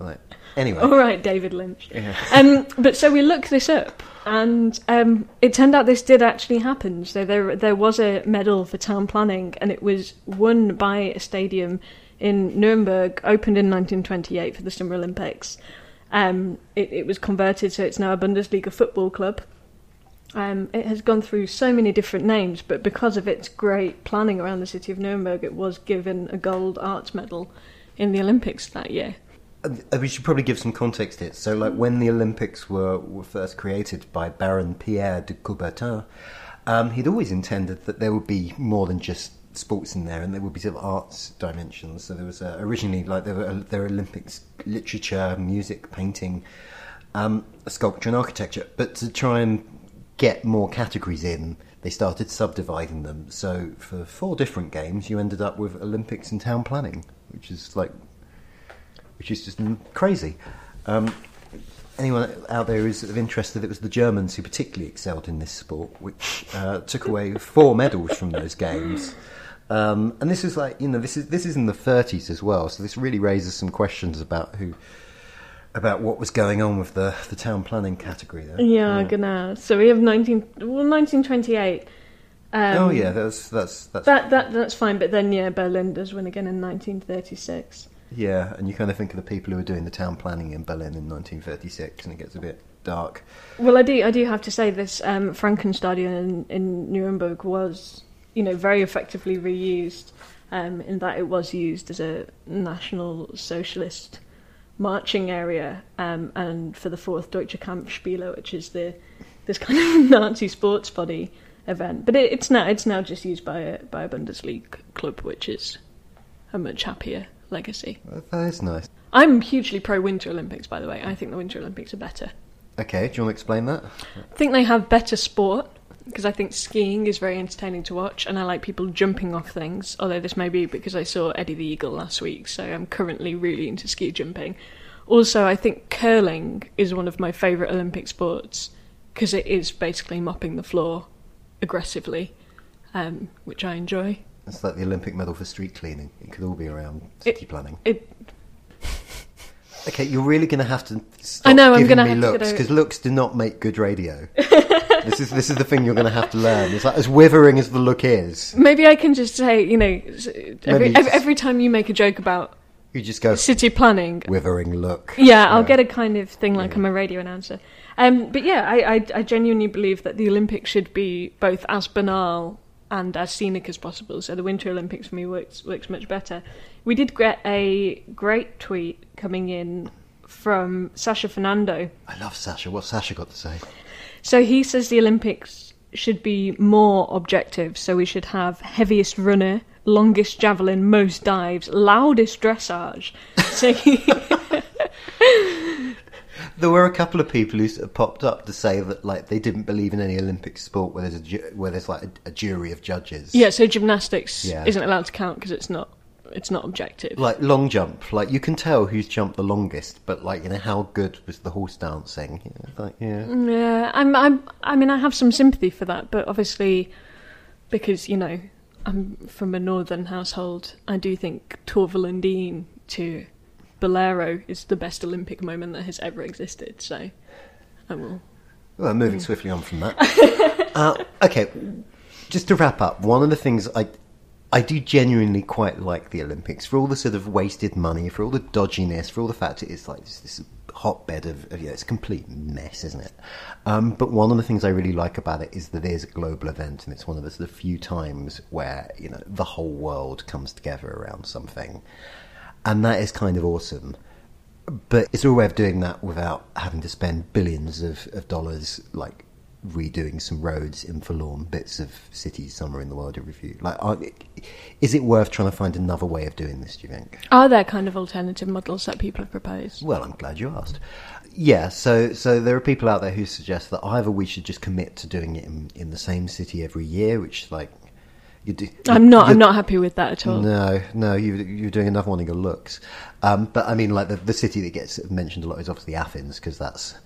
like anyway. All right, David Lynch. Yeah. Um, but so we looked this up, and um, it turned out this did actually happen. So there, there was a medal for town planning, and it was won by a stadium in Nuremberg, opened in 1928 for the Summer Olympics. Um, it, it was converted, so it's now a Bundesliga football club. Um, it has gone through so many different names, but because of its great planning around the city of Nuremberg, it was given a gold arts medal in the Olympics that year. Uh, We should probably give some context here. So, like when the Olympics were, were first created by Baron Pierre de Coubertin, um, he'd always intended that there would be more than just sports in there, and there would be sort of arts dimensions. So there was uh, originally like there were uh, there were Olympics, literature, music, painting, um, sculpture, and architecture. But to try and get more categories in, they started subdividing them. So for four different games, you ended up with Olympics and town planning, which is like which is just mm, crazy. Um, anyone out there who's of interest that it was the Germans who particularly excelled in this sport, which uh, took away four medals from those games. Um, and this is like you know this is this is in the 30s as well, so this really raises some questions about who about what was going on with the the town planning category there. Yeah, genau. So we have 19, well, 1928. Um, oh yeah, that's that's that's that that that's fine. But then, yeah, Berlin does win again in 1936. Yeah, and you kind of think of the people who were doing the town planning in Berlin in 1936, and it gets a bit dark. Well, I do I do have to say this um, Frankenstadion in, in Nuremberg was, you know, very effectively reused. Um, in that it was used as a national socialist marching area, um, and for the fourth Deutsche Kampfspiele, which is the this kind of Nazi sports body event. But it, it's now it's now just used by a by a Bundesliga club, which is a much happier legacy. That is nice. I'm hugely pro Winter Olympics, by the way. I think the Winter Olympics are better. Okay, do you want to explain that? I think they have better sport because I think skiing is very entertaining to watch, and I like people jumping off things. Although this may be because I saw Eddie the Eagle last week, so I'm currently really into ski jumping. Also, I think curling is one of my favourite Olympic sports because it is basically mopping the floor aggressively, um, which I enjoy. It's like the Olympic medal for street cleaning. It could all be around city planning. It Okay, you're really going to have to I know, I'm me have looks because looks do not make good radio. this is this is the thing you're going to have to learn. It's like as withering as the look is. maybe I can just say, you know, every, every, time you make a joke about You just go city planning. withering look. Yeah, I'll get a kind of thing like I'm a radio announcer. Um, but yeah, I, I, I genuinely believe that the Olympics should be both as banal and as scenic as possible. So the Winter Olympics for me works works much better. We did get a great tweet coming in from Sasha Fernando. I love Sasha. What's Sasha got to say? So he says the Olympics should be more objective. So we should have heaviest runner, longest javelin, most dives, loudest dressage. So he, There were a couple of people who sort of popped up to say that like they didn't believe in any Olympic sport where there's a ju- where there's like a, a jury of judges. yeah, so gymnastics Yeah. isn't allowed to count because it's not it's not objective. Like long jump, like you can tell who's jumped the longest, but like you know how good was the horse dancing? You know, like yeah, Yeah, I'm, I'm. I mean, I have some sympathy for that, but obviously, because you know, I'm from a northern household, I do think Torvill and Dean to Bolero is the best Olympic moment that has ever existed. So, I will. Well, moving swiftly on from that. uh, okay, just to wrap up, one of the things I I do genuinely quite like the Olympics for all the sort of wasted money, for all the dodginess, for all the fact it is like just this hotbed of, of yeah, it's a complete mess, isn't it? Um, but one of the things I really like about it is that it is a global event, and it's one of the, sort of few times where you know the whole world comes together around something, and that is kind of awesome. But it's a way of doing that without having to spend billions of, of dollars, like redoing some roads in forlorn bits of cities somewhere in the world every few. Like, are, is it worth trying to find another way of doing this? Do you think? Are there kind of alternative models that people have proposed? Well, I'm glad you asked. Yeah, so so there are people out there who suggest that either we should just commit to doing it in, in the same city every year, which like you do. I'm not. I'm not happy with that at all. No, no, you, you're doing another one of your looks. Um, but I mean, like the, the city that gets mentioned a lot is obviously Athens because that's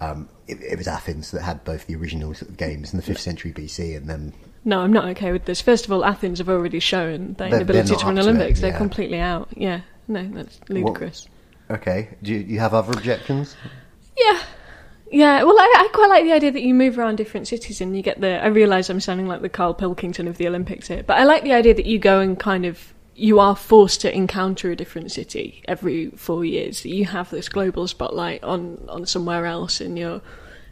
um, it, it was Athens that had both the original sort of games in the fifth century BC and then No, I'm not okay with this. First of all, Athens have already shown their inability to run up to it, Olympics. They're completely out. Yeah, no, that's ludicrous. okay. Do you, you have other objections? Yeah. Yeah, well, I, I quite like the idea that you move around different cities and you get the. I realise I'm sounding like the Carl Pilkington of the Olympics here, but I like the idea that you go and kind of. You are forced to encounter a different city every four years. That you have this global spotlight on, on somewhere else and you're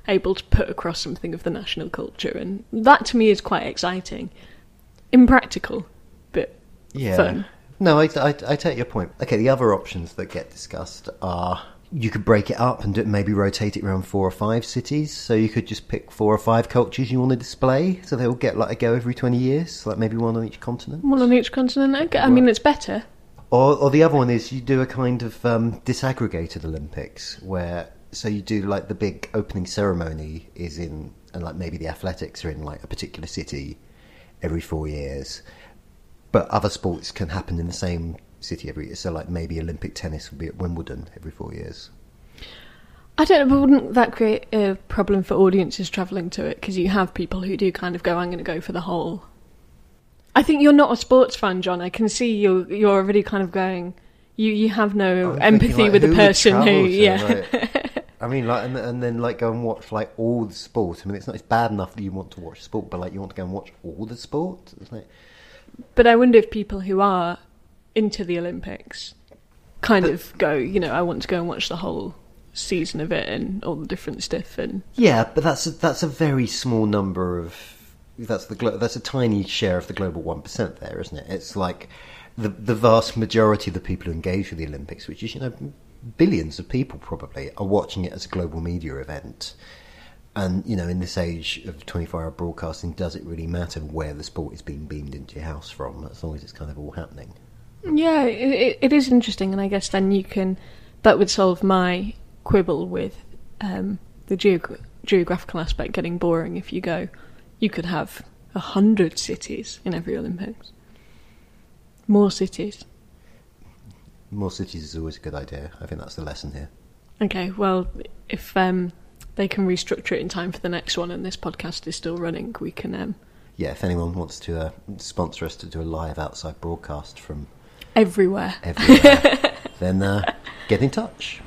able to put across something of the national culture. And that to me is quite exciting. Impractical, but Yeah. fun. No, I, I, I take your point. Okay, the other options that get discussed are you could break it up and do, maybe rotate it around four or five cities. So you could just pick four or five cultures you want to display. So they'll get like a go every 20 years, like maybe one on each continent. One on each continent. Okay. I mean, it's better. Or, or the other one is you do a kind of um, disaggregated Olympics where so you do like the big opening ceremony is in and like maybe the athletics are in like a particular city every four years, but other sports can happen in the same city every year. So like maybe Olympic tennis would be at Wimbledon every four years. I don't know, but wouldn't that create a problem for audiences travelling to it? Because you have people who do kind of go, I'm going to go for the whole. I think you're not a sports fan, Jonn. I can see you're, you're already kind of going, you, you have no I'm empathy thinking, like, with the person who, to, yeah. like- I mean, like, and, and then like go and watch like all the sport. I mean, it's not it's bad enough that you want to watch sport, but like you want to go and watch all the sport. It's like, but I wonder if people who are into the Olympics kind of go, you know, I want to go and watch the whole season of it and all the different stuff. And Yeah, but that's a, that's a very small number of that's the glo- that's a tiny share of the global one percent there, isn't it? It's like the the vast majority of the people who engage with the Olympics, which is you know billions of people probably, are watching it as a global media event. And you know, in this age of twenty-four hour broadcasting, does it really matter where the sport is being beamed into your house from, as long as it's kind of all happening? Yeah, it, it, is interesting, and I guess then you can. That would solve my quibble with um, the geog- geographical aspect getting boring. If you go, you could have a hundred cities in every Olympics. More cities. More cities is always a good idea. I think that's the lesson here. Okay, well, if um, they can restructure it in time for the next one, and this podcast is still running, we can. Um, Yeah, if anyone wants to uh, sponsor us to do a live outside broadcast from everywhere. everywhere, then uh, get in touch.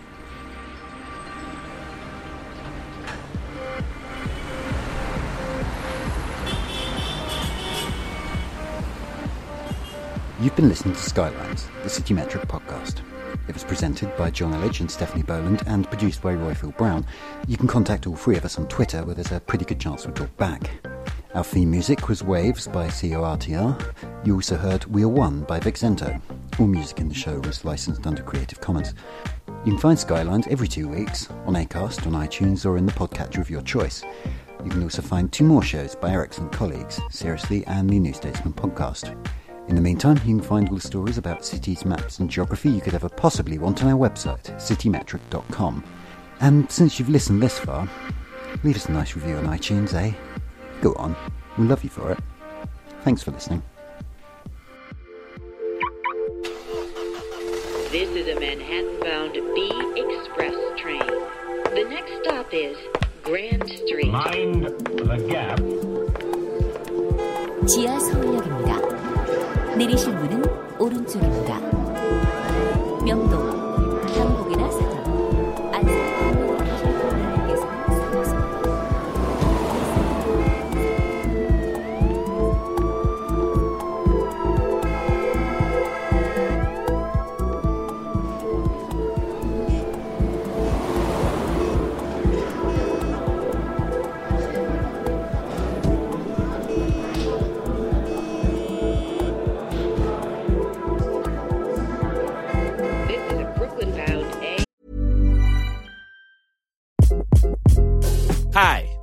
You've been listening to Skylines, the City Metric podcast. It was presented by Jonn Elledge and Stephanie Boland and produced by Roifield Brown. You can contact all three of us on Twitter where there's a pretty good chance we'll talk back. Our theme music was Waves by CORTR. You also heard We Are One by Vixento. All music in the show was licensed under Creative Commons. You can find Skylines every two weeks on Acast, on iTunes, or in the podcatcher of your choice. You can also find two more shows by our excellent colleagues, Seriously and the New Statesman podcast. In the meantime, you can find all the stories about cities, maps, and geography you could ever possibly want on our website, citymetric.com. And since you've listened this far, leave us a nice review on iTunes, eh? Go on, we'll love you for it. Thanks for listening. This is a Manhattan-bound B Express train. The next stop is Grand Street. Mind the gap. 지하 서울역입니다. 내리실 문은 오른쪽입니다. 명동, 한국이나 사당, 안산,